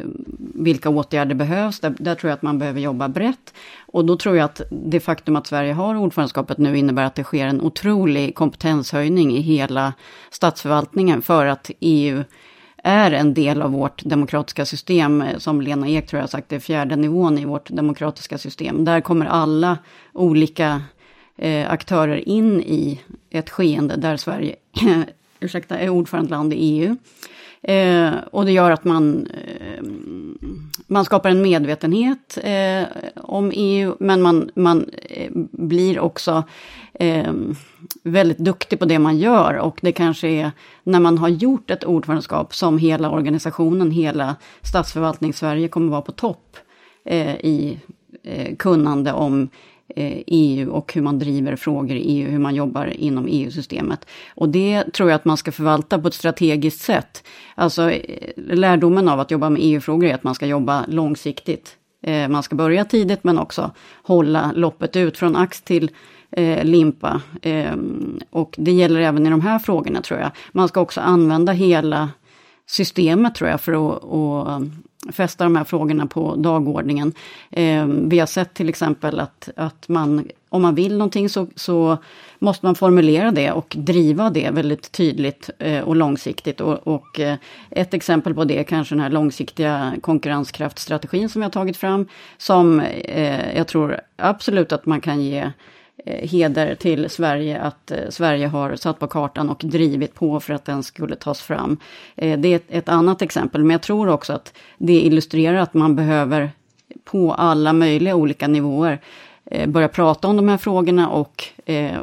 vilka åtgärder behövs? Där, där, tror jag att man behöver jobba brett. Och då tror jag att det faktum att Sverige har ordförandeskapet nu innebär att det sker en otrolig kompetenshöjning i hela statsförvaltningen för att EU är en del av vårt demokratiska system. Som Lena Ek tror jag har sagt, det är fjärde nivån i vårt demokratiska system. Där kommer alla olika eh, aktörer in i ett skeende där Sverige ursäkta, är ordförandeland i EU. Eh, och det gör att man, eh, man skapar en medvetenhet eh, om EU, men man, man eh, blir också eh, väldigt duktig på det man gör. Och det kanske är när man har gjort ett ordförandeskap som hela organisationen, hela statsförvaltning Sverige kommer vara på topp eh, i eh, kunnande om Eh, EU och hur man driver frågor i EU, hur man jobbar inom EU-systemet. Och det tror jag att man ska förvalta på ett strategiskt sätt. Alltså eh, lärdomen av att jobba med EU-frågor är att man ska jobba långsiktigt. Eh, man ska börja tidigt men också hålla loppet ut från ax till limpa. Ehm, och det gäller även i de här frågorna tror jag. Man ska också använda hela systemet tror jag för att, att fästa de här frågorna på dagordningen. Eh, vi har sett till exempel att, att man, om man vill någonting så, så måste man formulera det och driva det väldigt tydligt eh, och långsiktigt. Och, och eh, ett exempel på det är kanske den här långsiktiga konkurrenskraftstrategin som vi har tagit fram, som eh, jag tror absolut att man kan ge Eh, Eh, heder till Sverige att eh, Sverige har satt på kartan och drivit på för att den skulle tas fram. Eh, det är ett annat exempel, men jag tror också att det illustrerar att man behöver på alla möjliga olika nivåer börja prata om de här frågorna och eh,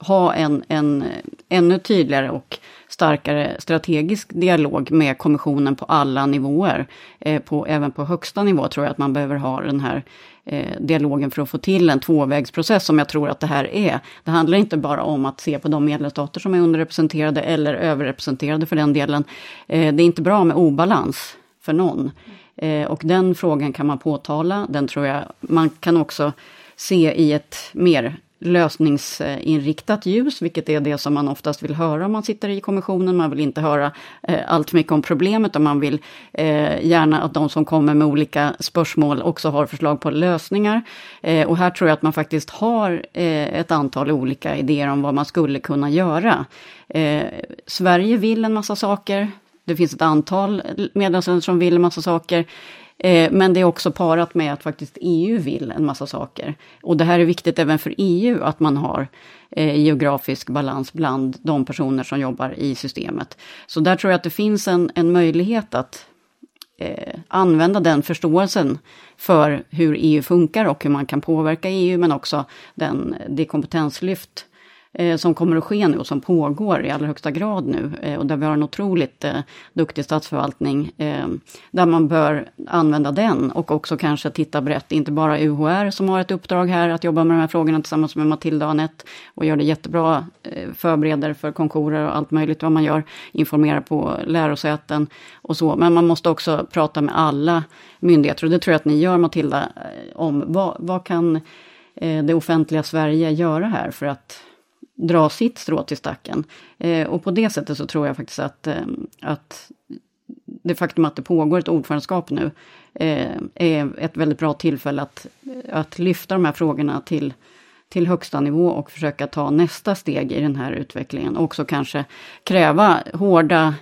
ha en, en ännu tydligare och starkare strategisk dialog med kommissionen på alla nivåer. Eh, på, även på högsta nivå tror jag att man behöver ha den här eh, dialogen för att få till en tvåvägsprocess som jag tror att det här är. Det handlar inte bara om att se på de medlemsstater som är underrepresenterade eller överrepresenterade för den delen. Eh, det är inte bra med obalans för någon. Eh, och den frågan kan man påtala, den tror jag man kan också se i ett mer lösningsinriktat ljus, vilket är det som man oftast vill höra om man sitter i kommissionen. Man vill inte höra eh, allt mycket om problemet och man vill eh, gärna att de som kommer med olika spörsmål också har förslag på lösningar. Eh, och här tror jag att man faktiskt har eh, ett antal olika idéer om vad man skulle kunna göra. Eh, Sverige vill en massa saker. Det finns ett antal medlemsländer som vill en massa saker. Eh, men det är också parat med att faktiskt EU vill en massa saker. Och det här är viktigt även för EU, att man har eh, geografisk balans bland de personer som jobbar i systemet. Så där tror jag att det finns en, en möjlighet att eh, använda den förståelsen för hur EU funkar och hur man kan påverka EU, men också den, det kompetenslyft eh, som kommer att ske nu och som pågår i allra högsta grad nu. Eh, och där vi har en otroligt eh, duktig statsförvaltning. Eh, där man bör använda den och också kanske titta brett, inte bara UHR som har ett uppdrag här att jobba med de här frågorna tillsammans med Matilda och Anette och gör det jättebra, eh, förbereder för konkurer och allt möjligt vad man gör, informerar på lärosäten och så. Men man måste också prata med alla myndigheter och det tror jag att ni gör Matilda, eh, om vad, vad kan det offentliga Sverige göra här för att dra sitt strå till stacken. Eh, och på det sättet så tror jag faktiskt att, eh, att det faktum att det pågår ett ordförandeskap nu eh, är ett väldigt bra tillfälle att, att lyfta de här frågorna till, till högsta nivå och försöka ta nästa steg i den här utvecklingen. Och också kanske kräva hårda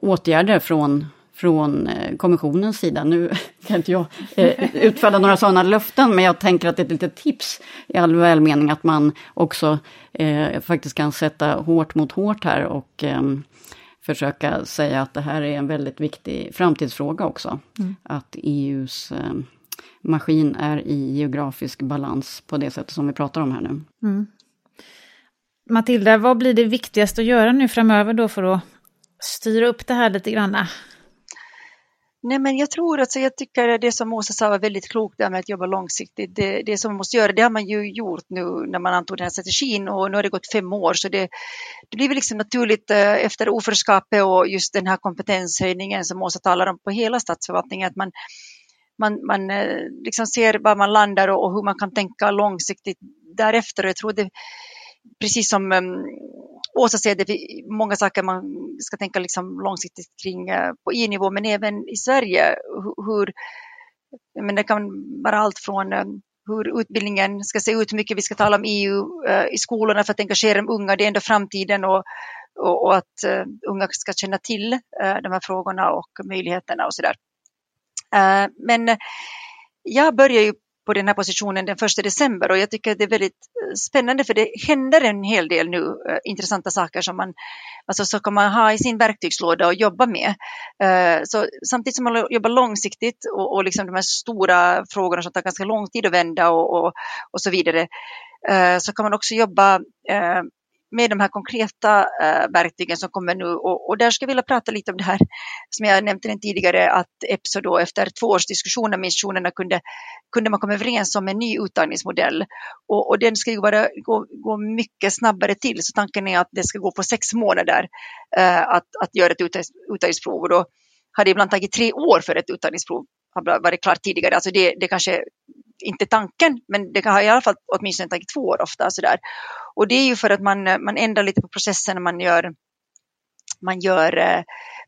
åtgärder från från eh, kommissionens sida. Nu kan inte jag eh, utfärda några sådana löften, men jag tänker att det är ett litet tips i all välmening att man också eh, faktiskt kan sätta hårt mot hårt här och eh, försöka säga att det här är en väldigt viktig framtidsfråga också. Mm. Att EUs eh, maskin är i geografisk balans på det sättet som vi pratar om här nu. Mm. Matilda, vad blir det viktigaste att göra nu framöver då för att styra upp det här lite grann? Nej, men jag tror att jag tycker det som Åsa sa var väldigt klokt där med att jobba långsiktigt. Det, det som man måste göra, det har man ju gjort nu när man antog den här strategin och nu har det gått fem år så det, det blir väl liksom naturligt eh, efter oförskapet och just den här kompetenshöjningen som Åsa talar om på hela statsförvaltningen att man, man, man eh, liksom ser var man landar och, och hur man kan tänka långsiktigt därefter. Jag tror det, precis som um, Åsa säger det är många saker man ska tänka liksom långsiktigt kring eh, på EU-nivå, men även i Sverige. Hur, men det kan vara allt från ehm, hur utbildningen ska se ut, hur mycket vi ska tala om EU eh, i skolorna för att engagera de unga, det är ändå framtiden och, och, och att eh, unga ska känna till de här frågorna och möjligheterna och så där. Men jag börjar ju på den här positionen den 1 december och jag tycker det är väldigt eh, spännande för det händer en hel del nu äh, intressanta saker som man alltså så kan man ha i sin verktygslåda och jobba med. Äh, så samtidigt som man jobbar långsiktigt och, och liksom de här stora frågorna som tar ganska lång tid att vända och, och, och så vidare äh, så kan man också jobba med de här konkreta eh, verktygen som kommer nu och, och, där ska jag vilja prata lite om det här som jag nämnde tidigare att EPSO då efter två års diskussioner med institutionerna kunde, kunde man komma överens om en ny uttagningsmodell och, och den ska ju bara gå, gå, mycket snabbare till så tanken är att det ska gå på sex månader eh, att, att göra ett uttagningsprov och då har det ibland tagit tre år för ett uttagningsprov har varit klart tidigare. Alltså det, det kanske inte tanken, men det kan ha i alla fall åtminstone tagit två år ofta. Sådär. Och det är ju för att man, eh, man ändrar lite på processen, man gör man, gör, eh,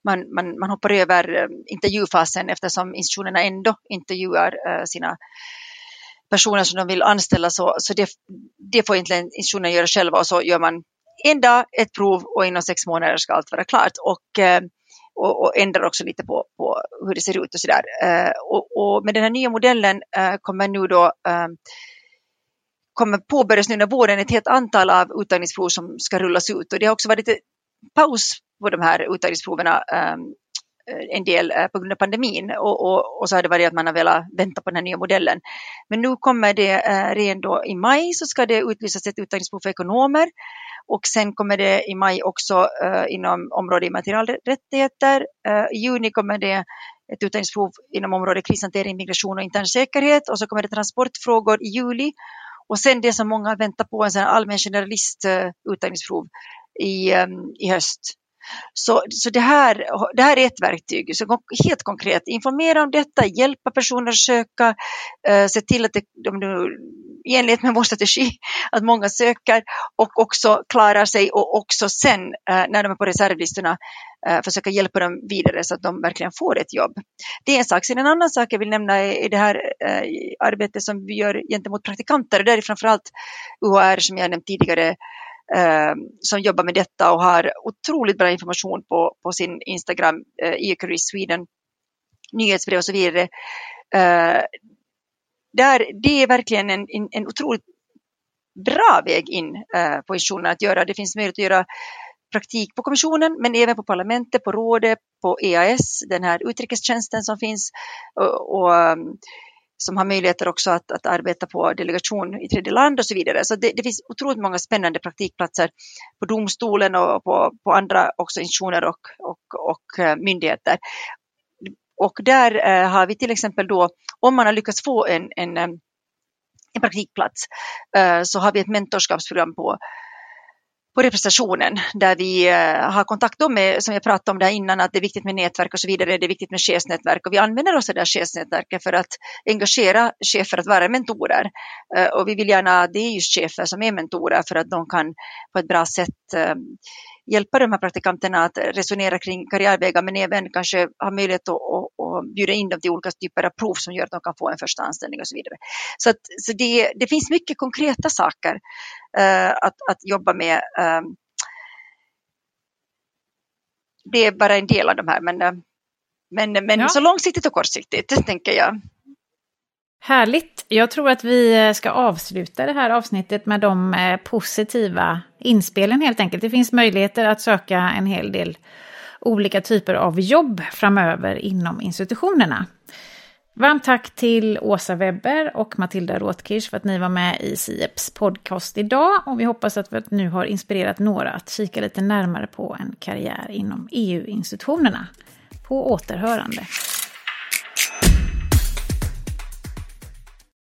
man, man, man hoppar över eh, intervjufasen eftersom institutionerna ändå intervjuar sina personer som de vill anställa så, så det, det får egentligen institutionerna göra själva och så gör man en dag, ett prov och inom sex månader ska allt vara klart. Och, och, och ändrar också lite på, på hur det ser ut och sådär. där. och, och, med den här nya modellen kommer nu då kommer påbörjas nu under våren ett helt antal av uttagningsprov som ska rullas ut och det har också varit lite paus på de här uttagningsproven ehm, eh, en del eh, på grund av pandemin och, och, och, så har det varit att man har velat vänta på den här nya modellen. Men nu kommer det eh, redan då i maj så ska det utlysas ett uttagningsprov för ekonomer och sen kommer det i maj också eh, inom området immaterialrättigheter. Eh, I juni kommer det ett uttagningsprov inom området krishantering, migration och intern säkerhet och så kommer det transportfrågor i juli. Och sen det som många väntar på, en sån allmän generalist eh, uttagningsprov i, ehm, i höst. Så, så det, här, det här är ett verktyg, så helt konkret informera om detta, hjälpa personer att söka, eh, se till att det, de nu, i enlighet med vår strategi, att många söker och också klarar sig och också sen eh, när de är på reservlistorna eh, försöka hjälpa dem vidare så att de verkligen får ett jobb. Det är en sak. Sen en annan sak jag vill nämna är, är det här eh, arbetet som vi gör gentemot praktikanter. Det är framförallt UHR som jag nämnt tidigare eh, som jobbar med detta och har otroligt bra information på, på sin Instagram, eh, e Sweden, nyhetsbrev och så vidare. Eh, där, det är verkligen en, en, en otroligt bra väg in eh, på institutionen att göra. Det finns möjlighet att göra praktik på kommissionen men även på parlamentet, på rådet, på EAS, den här utrikestjänsten som finns och, och ehm, som har möjligheter också att, att arbeta på delegation i tredje land och så vidare. Så det, det, finns otroligt många spännande praktikplatser på domstolen och på, på andra också institutioner och, och, och eh, myndigheter. Och där eh, har vi till exempel då, om man har lyckats få en, en, eh, en praktikplats, eh, så har vi ett mentorskapsprogram på på representationen där vi eh, har kontakt med, som jag pratade om där innan, att det är viktigt med nätverk och så vidare, det är viktigt med chefsnätverk och vi använder oss av det här chefsnätverket för att engagera chefer att vara mentorer. Eh, och vi vill gärna, det är just chefer som är mentorer för att de kan på ett bra sätt eh, hjälpa de här praktikanterna att resonera kring karriärvägar men även kanske ha möjlighet att, att, att bjuda in dem till olika typer av prov som gör att de kan få en första anställning och så vidare. Så, att, så det, det finns mycket konkreta saker uh, att, att jobba med. Um, det är bara en del av de här men, uh, men, men ja. så långsiktigt och kortsiktigt tänker jag. Härligt! Jag tror att vi eh, ska avsluta det här avsnittet med de eh, positiva inspelen helt enkelt. Det finns möjligheter att söka en hel del olika typer av jobb framöver inom institutionerna. Varmt tack till Åsa Webber och Matilda Rotkirch för att ni var med i Sieps podcast idag. Och vi hoppas att vi nu har inspirerat några att kika lite närmare på en karriär inom EU-institutionerna. På återhörande.